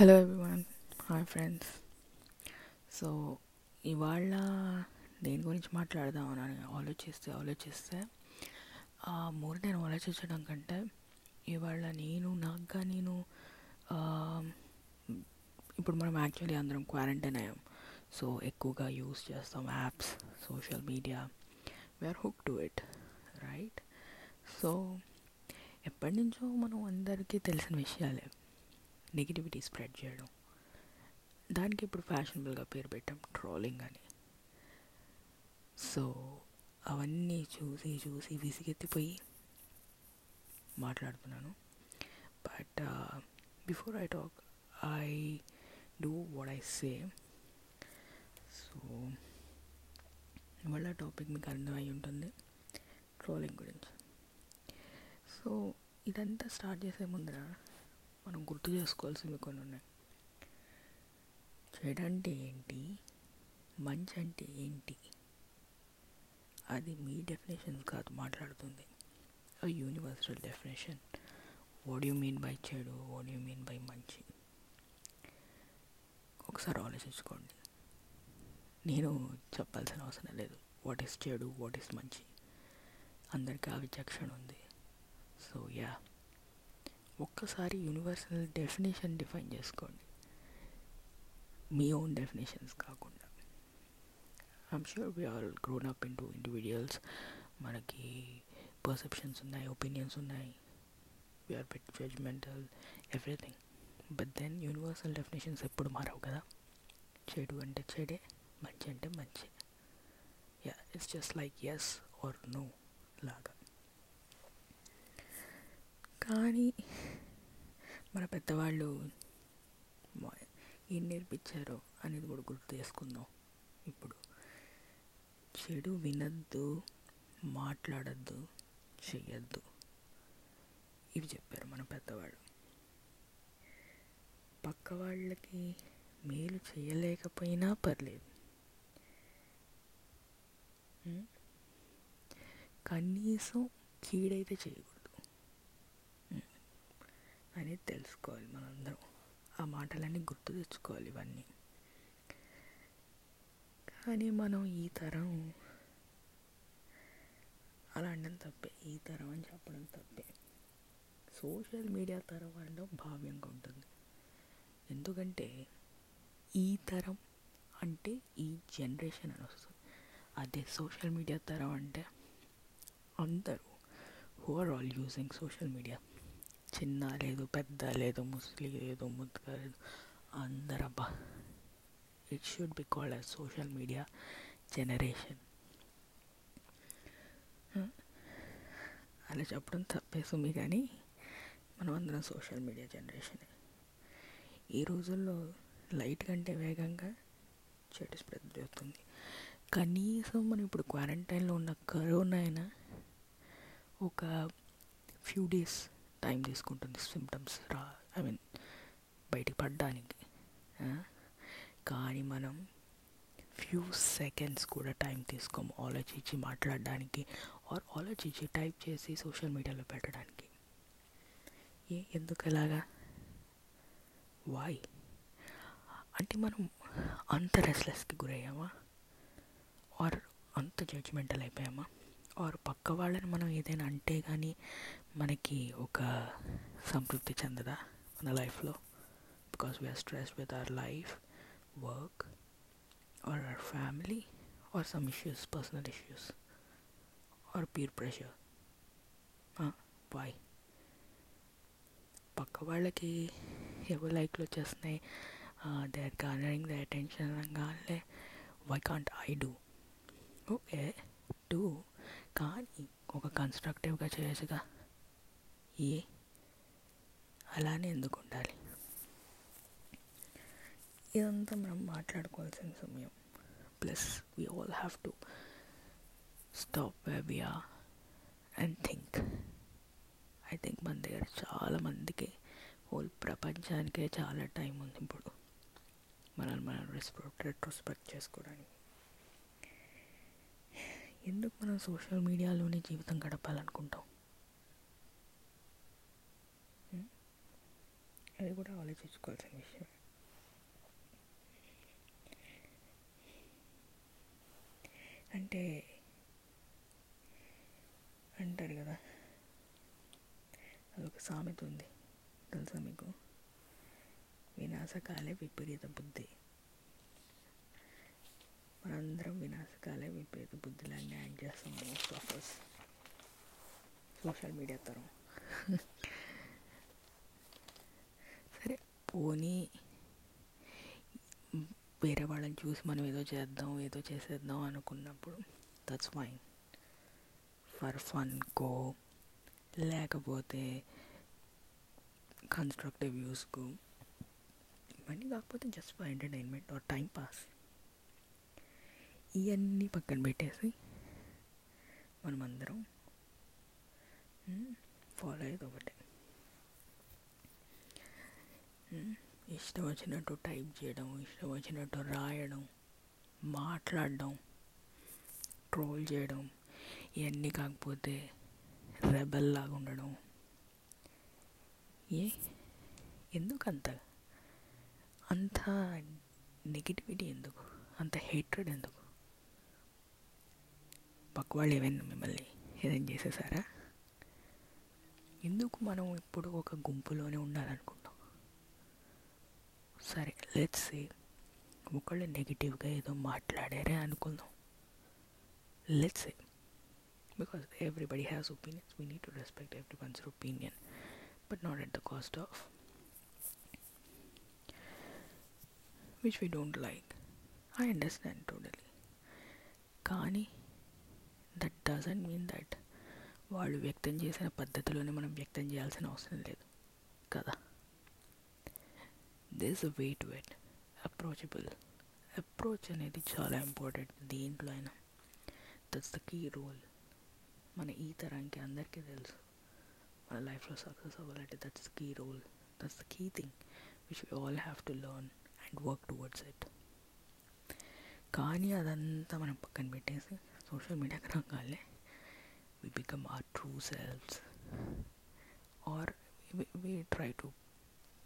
Hello everyone hi friends so ఇవాళ దేని గురించి మాట్లాడదామని ఆలోచిస్తే ఆలోచిస్తే మూడు నేను ఆలోచించడం కంటే ఇవాళ నేను నాకుగా నేను ఇప్పుడు మనం యాక్చువల్లీ అందరం క్వారంటైన్ అయ్యాం. సో ఎక్కువగా యూస్ చేస్తాం apps social media. We are hook to it right so ఎప్పటి నుంచో మనం అందరికీ తెలిసిన విషయాలే. నెగిటివిటీ స్ప్రెడ్ చేయడం. దానికి ఇప్పుడు ఫ్యాషనబుల్గా పేరు పెట్టాం ట్రోలింగ్ అని. సో అవన్నీ చూసి చూసి విసిగెత్తిపోయి మాట్లాడుతున్నాను. But before I talk I do what I say so ఇవాళ టాపిక్ మీకు అర్థమై ఉంటుంది ట్రోలింగ్ గురించి. సో ఇదంతా స్టార్ట్ చేసే ముందర మనం గుర్తు చేసుకోవాల్సినవి కొన్ని ఉన్నాయి చెడు అంటే ఏంటి? మంచి అంటే ఏంటి? అది మీ డెఫినేషన్స్ కాదు మాట్లాడుతుంది. ఆ universal definition what you mean by చెడు? వాట్ యూ మీన్ బై మంచి? ఒకసారి ఆలోచించుకోండి. నేను చెప్పాల్సిన అవసరం లేదు. వాట్ ఈస్ చెడు? వాట్ ఈస్ మంచి? అందరికీ ఆ విచక్షణ ఉంది. సో యా ఒక్కసారి యూనివర్సల్ డెఫినేషన్ డిఫైన్ చేసుకోండి. మీ ఓన్ డెఫినేషన్స్ కాకుండా. I'm sure we all grown up into individuals మనకి పర్సెప్షన్స్ ఉన్నాయి ఒపీనియన్స్ ఉన్నాయి. We are bit judgmental everything but then universal definitions ఎప్పుడు మారవు కదా? చెడు అంటే చెడే మంచి అంటే మంచి. Yeah it's just like yes or no లాగా. కానీ మన పెద్దవాళ్ళు ఏం నేర్పించారో అనేది కూడా గుర్తు చేసుకుందాం. ఇప్పుడు చెడు వినద్దు మాట్లాడద్దు చెయ్యొద్దు. ఇవి చెప్పారు మన పెద్దవాళ్ళు. పక్క వాళ్ళకి మేలు చేయలేకపోయినా పర్లేదు. కనీసం కీడైతే చేయకూడదు అనేది తెలుసుకోవాలి మనందరం. ఆ మాటలన్నీ గుర్తు తెచ్చుకోవాలి ఇవన్నీ. కానీ మనం ఈ తరం అలా అనడం తప్పే. ఈ తరం అని చెప్పడం తప్పే. సోషల్ మీడియా తరం అనడం భావ్యంగా ఉంటుంది. ఎందుకంటే ఈ తరం అంటే ఈ జనరేషన్ అని వస్తుంది. అదే సోషల్ మీడియా తరం అంటే అందరూ who are all using social media చిన్న లేదు పెద్ద లేదు ముస్లి లేదు ముద్దుగా లేదు. అందరబ్బా it should be called a social media generation అలా చెప్పడం తప్పేస్తుంది కానీ మనం అందరం సోషల్ మీడియా జనరేషన్ ఈ రోజుల్లో లైట్ కంటే వేగంగా చెడు స్ప్రెడ్ జరుగుతుంది. కనీసం మనం ఇప్పుడు క్వారంటైన్లో ఉన్న కరోనా అయినా ఒక ఫ్యూ డేస్ టైం తీసుకుంటుంది సిమ్టమ్స్ రా ఐ మీన్ బయటికి పడ్డానికి. కానీ మనం ఫ్యూ సెకండ్స్ కూడా టైం తీసుకోము ఆలోచించి మాట్లాడడానికి ఆర్ ఆలోచించి టైప్ చేసి సోషల్ మీడియాలో పెట్టడానికి. ఏ ఎందుకు ఎలాగా? వాయ్ అంటే మనం అంత రెస్లెస్కి గురయ్యామా? ఆర్ అంత జడ్జిమెంటల్ అయిపోయామా? ఆర్ పక్క వాళ్ళని మనం ఏదైనా అంటే కానీ మనకి ఒక సంతృప్తి చెందదా మన లైఫ్లో? Because we are stress with our life work or our family or some issues personal issues or peer pressure why పక్క వాళ్ళకి ఎవరు లైక్లు వచ్చేస్తున్నాయి? They are garnering the attention అనగానే why can't I do okay do కానీ ఒక కన్స్ట్రక్టివ్గా చేయొచ్చుగా. ఏ? అలానే ఎందుకు ఉండాలి? ఇదంతా మనం మాట్లాడుకోవాల్సిన సమయం. Plus we all have to stop way and think I think మన దగ్గర చాలామందికి హోల్ ప్రపంచానికే చాలా టైం ఉంది ఇప్పుడు. మనల్ని మనం రెస్పెక్ట్ రెట్రోస్పెక్ట్ చేసుకోవడానికి. ఎందుకు మనం సోషల్ మీడియాలోనే జీవితం గడపాలనుకుంటాం? అది కూడా ఆలోచించుకోవాల్సిన విషయం. అంటే అంటారు కదా అదొక సామెత ఉంది తెలుసా మీకు? వినాశకాలే విపరీత బుద్ధి. మనందరం వినాశకాలే విపరీత బుద్ధిలాన్ని యాడ్ చేస్తాం most of us social media తరం. పోనీ వేరే వాళ్ళని చూసి మనం ఏదో చేద్దాం ఏదో చేసేద్దాం అనుకున్నప్పుడు that's fine for fun go లేకపోతే కన్స్ట్రక్టివ్ యూస్కు ఇవన్నీ కాకపోతే just for entertainment or time pass ఇవన్నీ పక్కన పెట్టేసి మనమందరం ఫాలో అయ్యేది ఒకటే. ఇష్టం వచ్చినట్టు టైప్ చేయడం ఇష్టం వచ్చినట్టు రాయడం మాట్లాడడం ట్రోల్ చేయడం ఇవన్నీ కాకపోతే రెబల్ లాగా ఉండడం. ఏ? ఎందుకు అంత అంత నెగిటివిటీ ఎందుకు? అంత హేట్రెడ్ ఎందుకు? పక్క వాళ్ళు ఏమైనా మిమ్మల్ని ఏదైనా చేసేసారా? ఎందుకు మనం ఇప్పుడు ఒక గుంపులోనే ఉండాలనుకుంటున్నాం సరే లెట్స్ సే ఒకళ్ళు నెగిటివ్గా ఏదో మాట్లాడారే అనుకుందాం. Let's say because everybody has opinions we need to respect everyone's opinion but not at the cost of which we don't like I understand totally కానీ దట్ డజంట్ మీన్ దట్ వాళ్ళు వ్యక్తం చేసిన పద్ధతిలోనే మనం వ్యక్తం చేయాల్సిన అవసరం లేదు కదా? This way to it approachable approach అనేది చాలా ఇంపార్టెంట్ దేంట్లో అయినా దట్స్ ద కీ రోల్ మన ఈ తరానికి అందరికీ తెలుసు మన లైఫ్లో సక్సెస్ అవ్వాలంటే that's the key role that's the key thing which we all have to learn and work towards it కానీ అదంతా మనం పక్కన పెట్టేసి సోషల్ మీడియాకి రంగాలే we become our true selves or we try to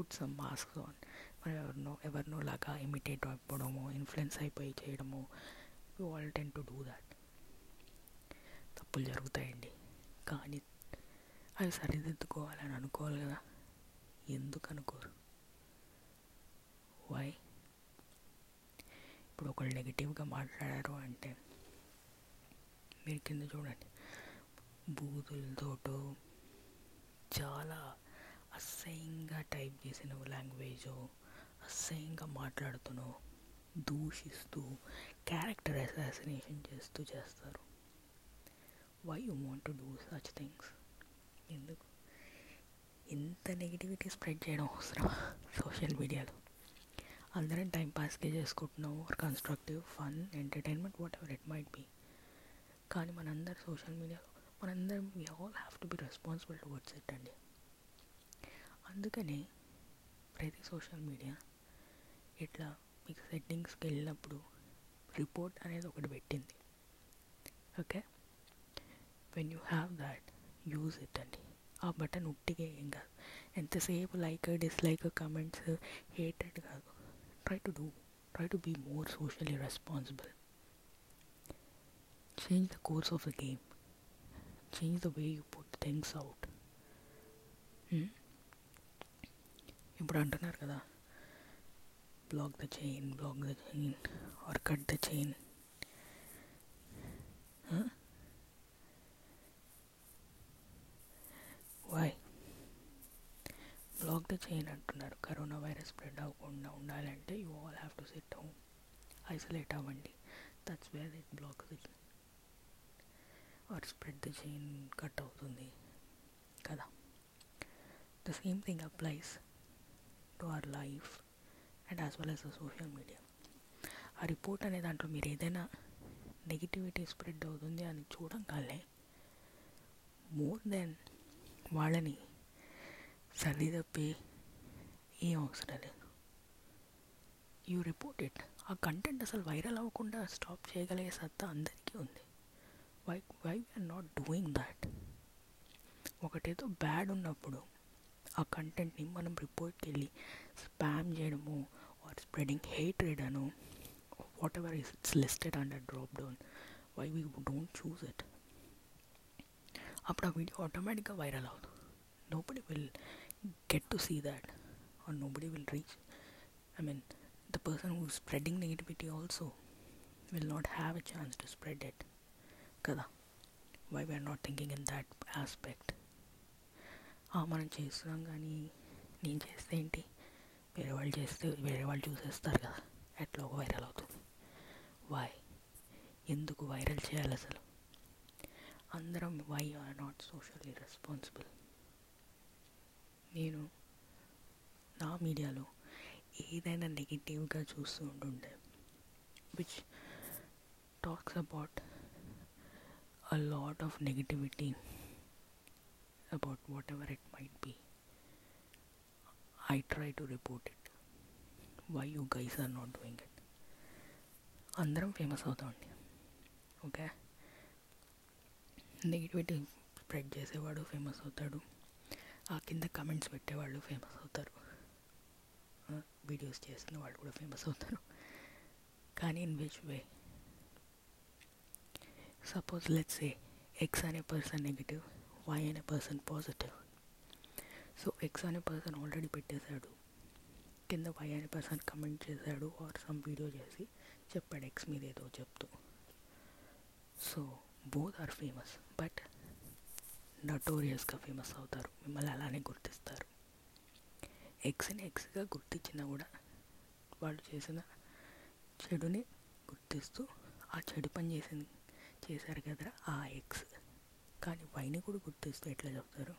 put some mask on మనం ఎవరినో ఎవరినో లాగా ఇమిటేట్ అయిపోవడము ఇన్ఫ్లుయెన్స్ అయిపోయి చేయడము. You all tend to do that తప్పులు జరుగుతాయండి. కానీ అవి సరిదిద్దుకోవాలని అనుకోవాలి కదా. ఎందుకు అనుకోరు? వై ఇప్పుడు ఒకళ్ళు నెగిటివ్గా మాట్లాడారు అంటే మీరు కింద చూడండి. బూతులతోటో చాలా అసహ్యంగా టైప్ చేసిన లాంగ్వేజ్ అసహ్యంగా మాట్లాడుతూనో దూషిస్తూ క్యారెక్టర్ అసాసినేషన్ చేస్తూ చేస్తారు. Why you want to do such things ఎందుకు? ఇంత నెగిటివిటీ స్ప్రెడ్ చేయడం అవసరం సోషల్ మీడియాలో అందరం టైంపాస్కే చేసుకుంటున్నాం or constructive fun entertainment whatever it might be కానీ మనందరు సోషల్ మీడియాలో మనందరం we all have to be responsible towards it అండి. అందుకని ప్రతి సోషల్ మీడియా ఇట్లా మీకు సెట్టింగ్స్కి వెళ్ళినప్పుడు రిపోర్ట్ అనేది ఒకటి పెట్టింది. Okay? When you have that use it అండి ఆ బటన్ ఉట్టిగా ఏం కాదు. ఎంతసేపు లైక్ డిస్లైక్ కమెంట్స్ హేటెడ్ కాదు. Try to do try to be more socially responsible change the course of the game change the way you put things out ఇప్పుడు అంటున్నారు కదా. Block the chain block the chain or cut the chain why block the chain అంటున్నారు. Corona virus spread అవ్వకుండా ఉండాలంటే you all have to sit home isolate అవ్వండి. That's where it block the or spread the chain cut అవుతుంది. కదా. The same thing applies to our life and as well as the social media ఆ report అనే దాంట్లో మీరు ఏదైనా negativity spread అవుతుంది అని చూడంగానే మోర్ దెన్ వాళ్ళని సరిదప్పి ఏం అవసరం లేదు. యూ రిపోర్ట్ ఇట్ ఆ కంటెంట్ అసలు వైరల్ అవ్వకుండా స్టాప్ చేయగలిగే సత్తా అందరికీ ఉంది. Why why are not doing that ఒకటేదో bad ఉన్నప్పుడు ఆ కంటెంట్ని మనం రిపోర్ట్కి వెళ్ళి స్పామ్ చేయడము or spreading hatred Anu whatever is it's listed under drop down why we don't choose it అప్పుడు ఆ వీడియో ఆటోమేటిక్గా వైరల్ అవుతుంది nobody will get to see that or nobody will reach I mean the person who spreading negativity also will not have a chance to spread it కదా? Why we are not thinking in that aspect మనం చేస్తున్నాం కానీ నేను చేస్తే ఏంటి? వేరే వాళ్ళు చేస్తే వేరే వాళ్ళు చూసేస్తారు కదా. ఎట్లా వైరల్ అవుతుంది. వై ఎందుకు వైరల్ చేయాలి అసలు? అందరం why are not socially responsible నేను నా మీడియాలో ఏదైనా నెగిటివ్గా చూస్తూ ఉంటుండే which talks about a lot of negativity about whatever it might be. I try to report it. Why you guys are not doing it? అందరం ఫేమస్ అవుతామండి ఓకే నెగిటివిటీ స్ప్రెడ్ చేసేవాడు ఫేమస్ అవుతాడు ఆ కింద కమెంట్స్ పెట్టేవాళ్ళు ఫేమస్ అవుతారు videos చేసిన వాళ్ళు కూడా ఫేమస్ అవుతారు కానీ in which way suppose let's a X అనే పర్సన్ నెగిటివ్ వై అనే పర్సన్ పాజిటివ్ సో ఎక్స్ అనే పర్సన్ ఆల్రెడీ పెట్టేశాడు. కింద వై అనే పర్సన్ కమెంట్ చేశాడు ఆర్ సమ్ వీడియో చేసి చెప్పాడు ఎక్స్ మీద ఏదో చెప్తూ. So both are famous but నటోరియస్గా famous అవుతారు. మిమ్మల్ని అలానే గుర్తిస్తారు. ఎక్స్ని ఎక్స్గా గుర్తించినా కూడా వాళ్ళు చేసిన చెడుని గుర్తిస్తూ ఆ చెడు పని చేసింది చేశారు కదరా ఆ ఎక్స్ కానీ వైని కూడా గుర్తిస్తే ఎట్లా చెప్తారు?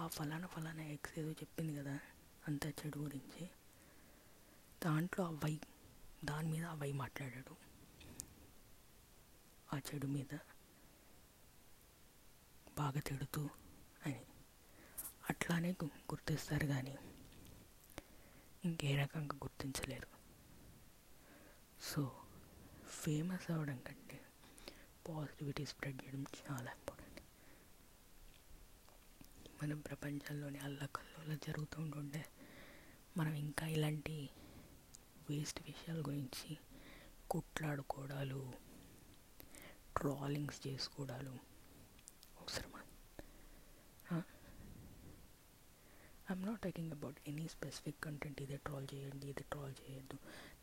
ఆ ఫలానా ఫలానా ఎక్స్ ఏదో చెప్పింది కదా అంత చెడు గురించి. దాంట్లో ఆ వై దాని మీద ఆ వై మాట్లాడాడు. ఆ చెడు మీద బాగా తిడుతూ అని. అట్లానే గుర్తిస్తారు కానీ ఇంకే రకంగా గుర్తించలేరు. సో ఫేమస్ అవ్వడం కంటే పాజిటివిటీ స్ప్రెడ్ చేయడం చాలా ఇంపార్టెంట్ మనం ప్రపంచంలోని అల్లకల్లోలా జరుగుతూ ఉంటుండే మనం ఇంకా ఇలాంటి వేస్ట్ విషయాల గురించి కుట్లాడుకోవడాలు ట్రాలింగ్స్ చేసుకోవడాలు అవసరమా? I'm not talking about any specific content ఇదే ట్రాల్ చేయండి ఇది ట్రాల్ చేయొద్దు.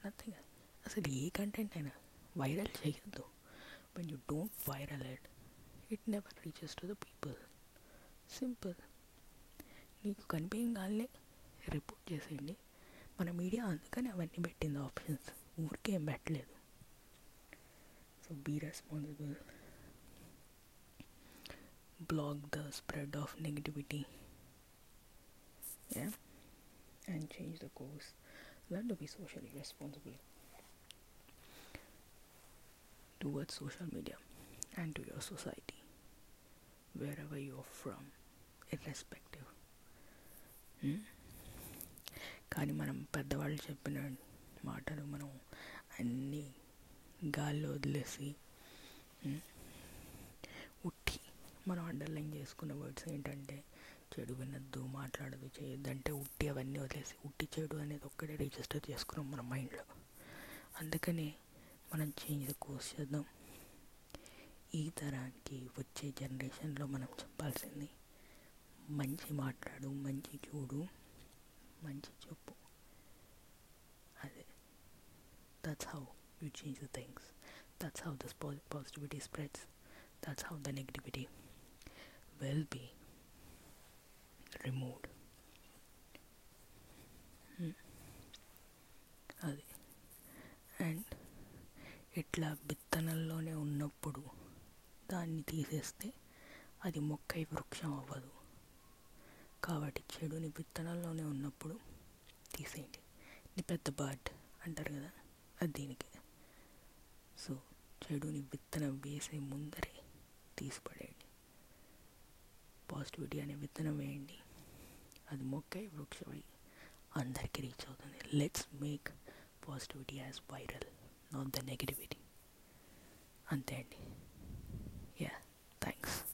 నథింగ్ అసలు ఏ కంటెంట్ అయినా వైరల్ చేయొద్దు. When you don't viral it it never reaches to the people. Simple నీకు కనిపించగానే రిపోర్ట్ చేసేయండి మన మీడియా అందుకని అవన్నీ పెట్టింది ఆప్షన్స్ ఊరికే ఏం పెట్టలేదు so be responsible block the spread of negativity and change the course learn to be socially responsible towards social media and to your society wherever you're from irrespective కానీ మనం పెద్దవాళ్ళు చెప్పిన మాటలు మనం అన్నీ గాల్లో వదిలేసి ఉట్టి మనం అండర్లైన్ చేసుకున్న వర్డ్స్ ఏంటంటే చెడు వినద్దు మాట్లాడదు చేయొద్దంటే ఉట్టి అవన్నీ వదిలేసి ఉట్టి చెడు అనేది ఒక్కటే రిజిస్టర్ చేసుకున్నాం మన మైండ్లో అందుకనే మనం చేంజ్ కోర్స్ చేద్దాం. ఈ తరానికి వచ్చే జనరేషన్లో మనం చెప్పాల్సింది మంచి మాట్లాడు మంచి చూడు మంచి చెప్పు. అదే. That's how you change the things that's how this positivity spreads that's how the negativity will be removed అది. అండ్ ఇట్లా విత్తనంలోనే ఉన్నప్పుడు దాన్ని తీసేస్తే అది మొక్కై వృక్షం అవ్వదు. కాబట్టి చెడుని విత్తనాల్లోనే ఉన్నప్పుడు తీసేయండి. నీ పెద్ద బర్డ్ అంటారు కదా అది దీనికి. సో చెడుని విత్తనం వేసే ముందరే తీసిపడేయండి. పాజిటివిటీ అనే విత్తనం వేయండి. అది మొక్కై వృక్షమై అందరికీ రీచ్ అవుతుంది. Let's make positivity as viral not the negativity అంతే అండి. Yeah thanks